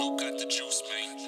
Smoke got the juice, man.